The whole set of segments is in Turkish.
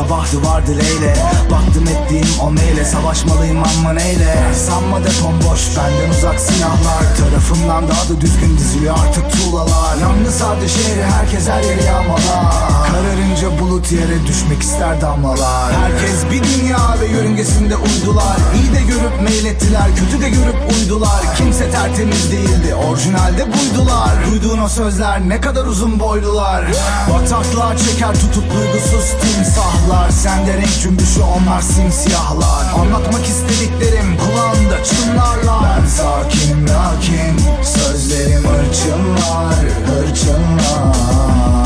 sabah duvar dileğiyle Baktım ettiğim o meyle Savaşmalıyım ama neyle? Sanma depom boş benden uzak silahlar. Tarafımdan daha da düzgün diziliyor artık tuğlalar. Yalnız sardı şehri herkes her yeri yağmalar. Kararınca bulut yere düşmek ister damlalar. Herkes bir dünya ve yörüngesinde uydular. İyi de görüp meylettiler kötü de görüp uydular. Kimse tertemiz değildi orijinalde buydular. Duyduğun o sözler ne kadar uzun boylular. Bataklığa çeker tutup duygusuz timsahlar Sende renk cümbüşü onlar simsiyahlar. Anlatmak istediklerim kulağında çınlarlar Ben sakinim lakin sözlerim hırçınlar Hırçınlar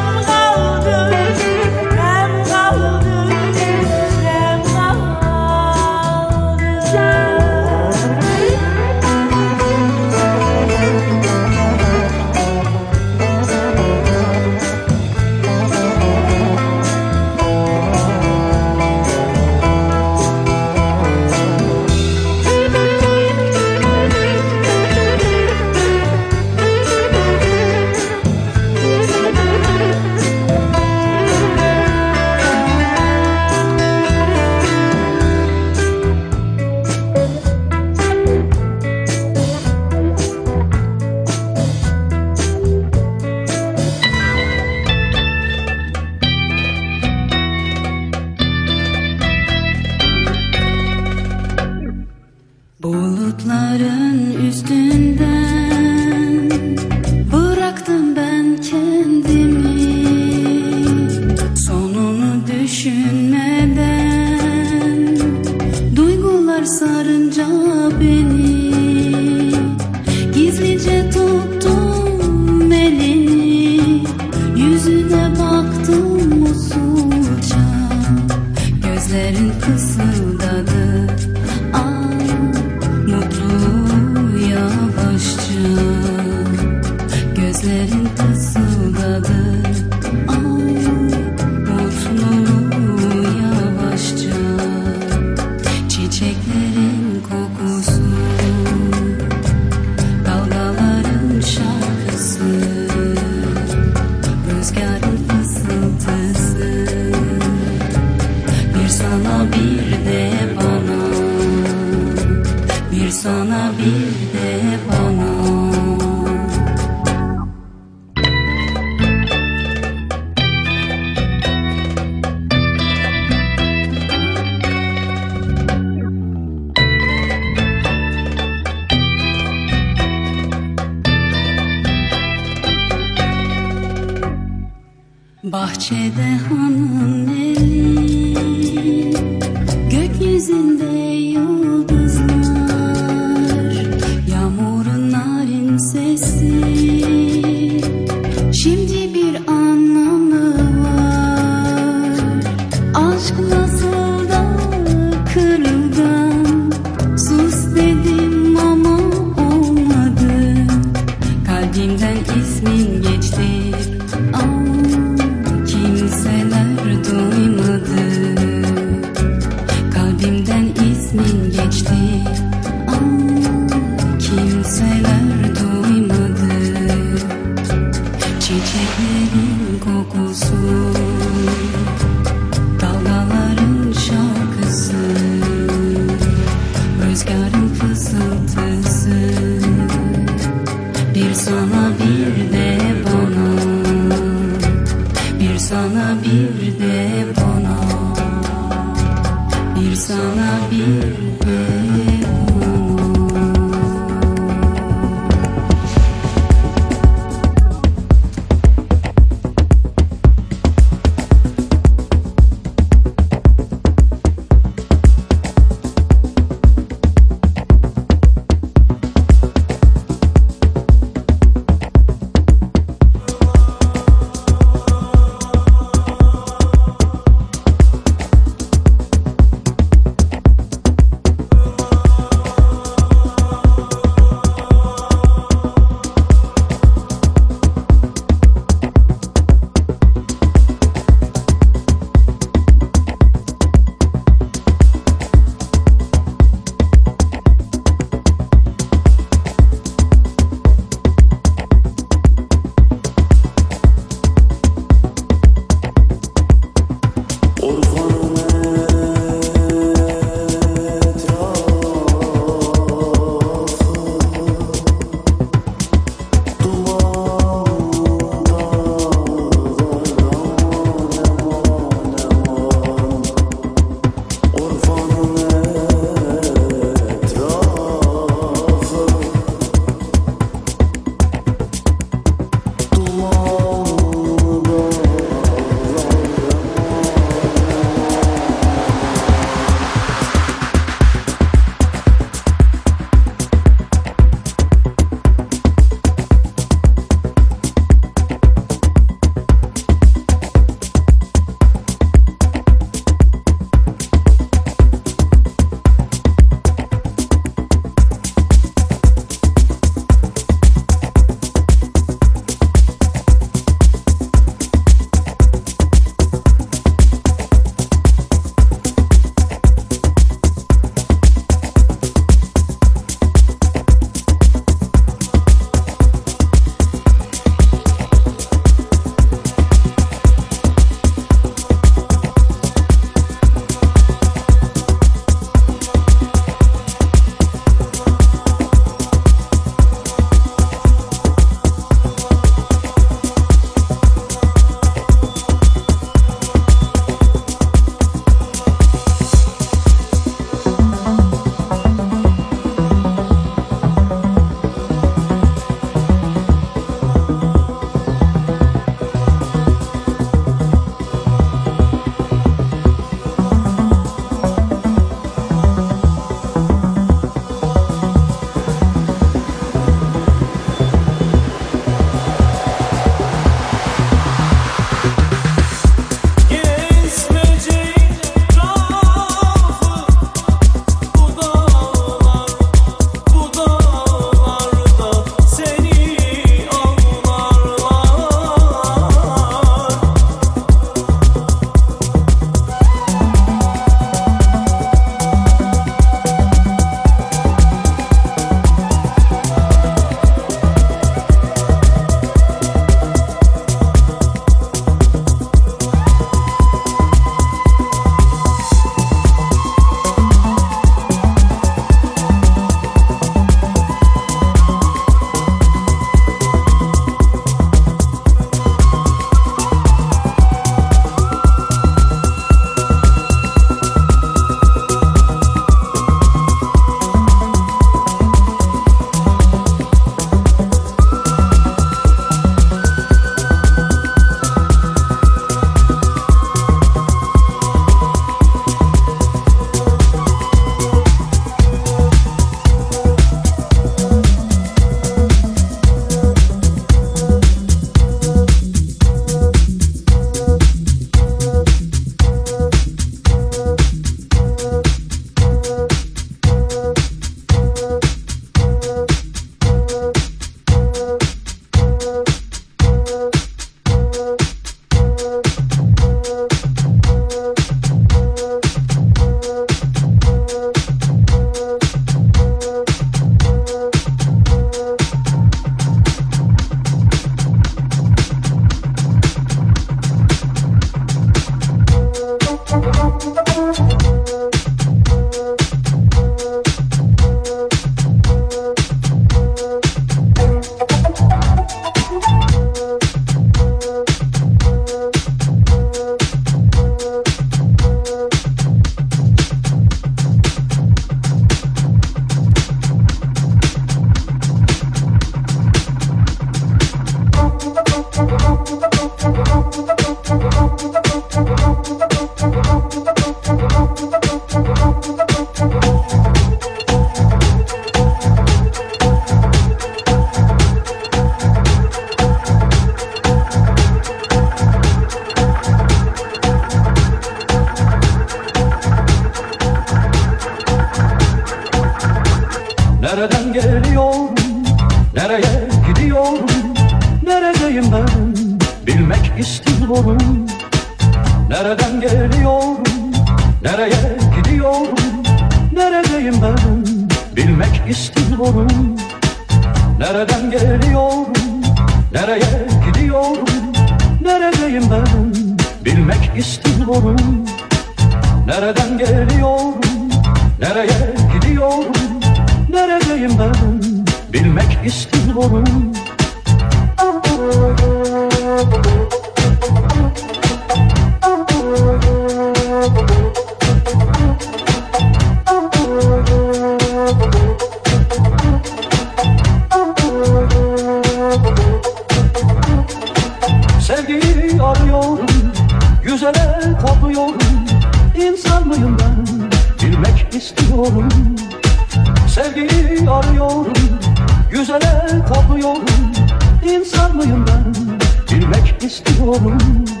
this woman.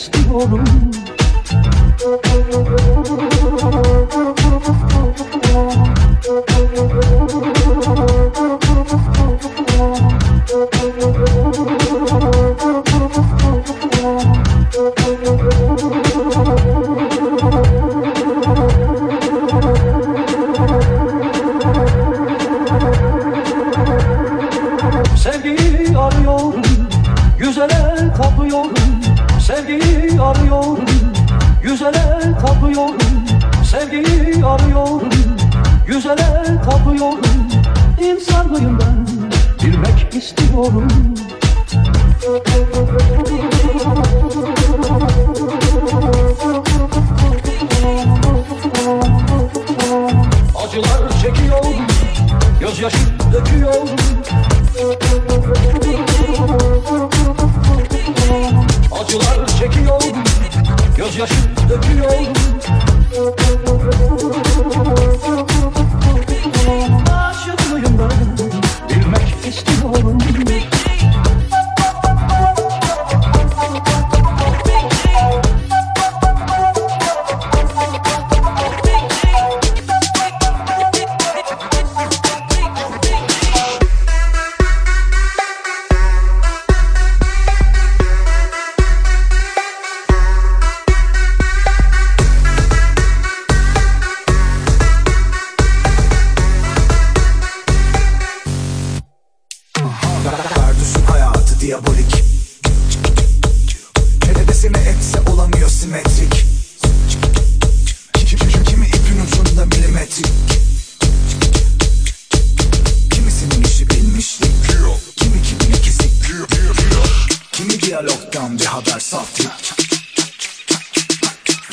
this room.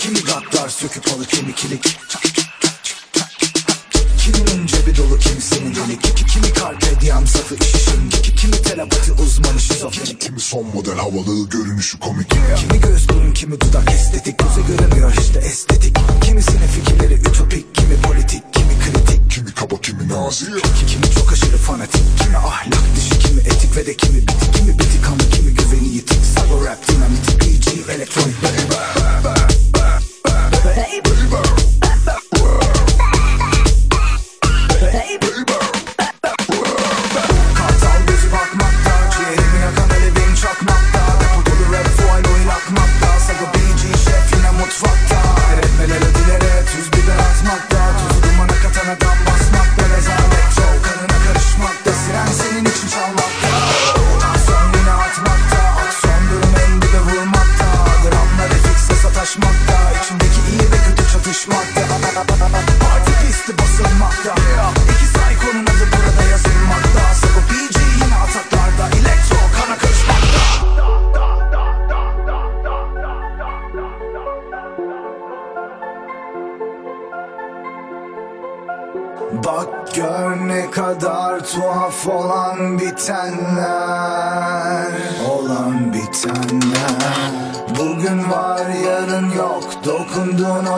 Kimi gadlar söküp alı kimi kemikilik Kiminin cebi dolu kimisinin delik. Kimi carpe diem safı işin Kimi telepati uzmanı şizofrenik. Kimi son model havalı görünüşü komik. Kimi göz burun kimi dudak estetik. Göze göremiyor işte estetik. Kimisinin fikirleri ütopik Kimi politik kimi kritik. Kimi kaba kimi nazi Kimi çok aşırı fanatik Kimi ahlak dışı kimi etik ve de kimi bitik. Kimi bitik ama kimi güveni yitik. Cyber rap dinamitik BG elektronik. Baby.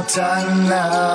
time now.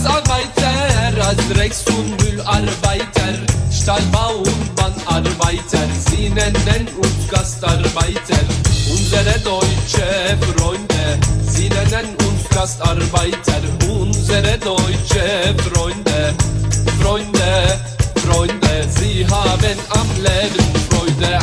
Zwangsarbeiter, als Drecks- und Müllarbeiter, Stahlbaumann Arbeiter, sie nennen uns Gastarbeiter. Unsere deutsche Freunde, sie nennen uns Gastarbeiter, unsere deutsche Freunde, Freunde, Freunde, sie haben am Leben Freude.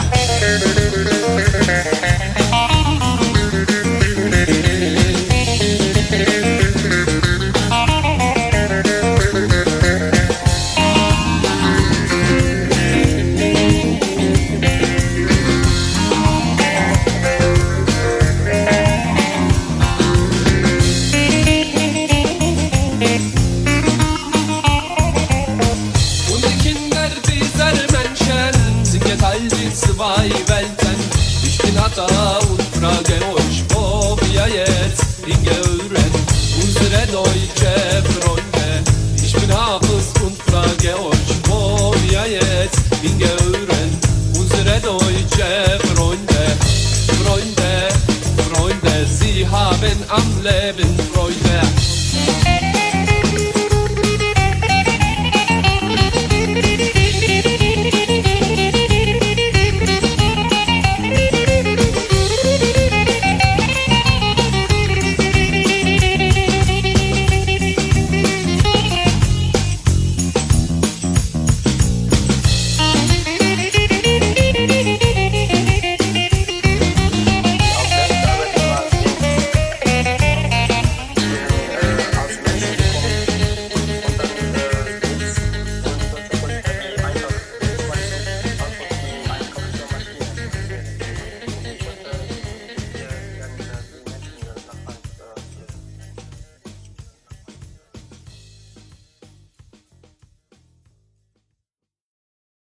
I'm living.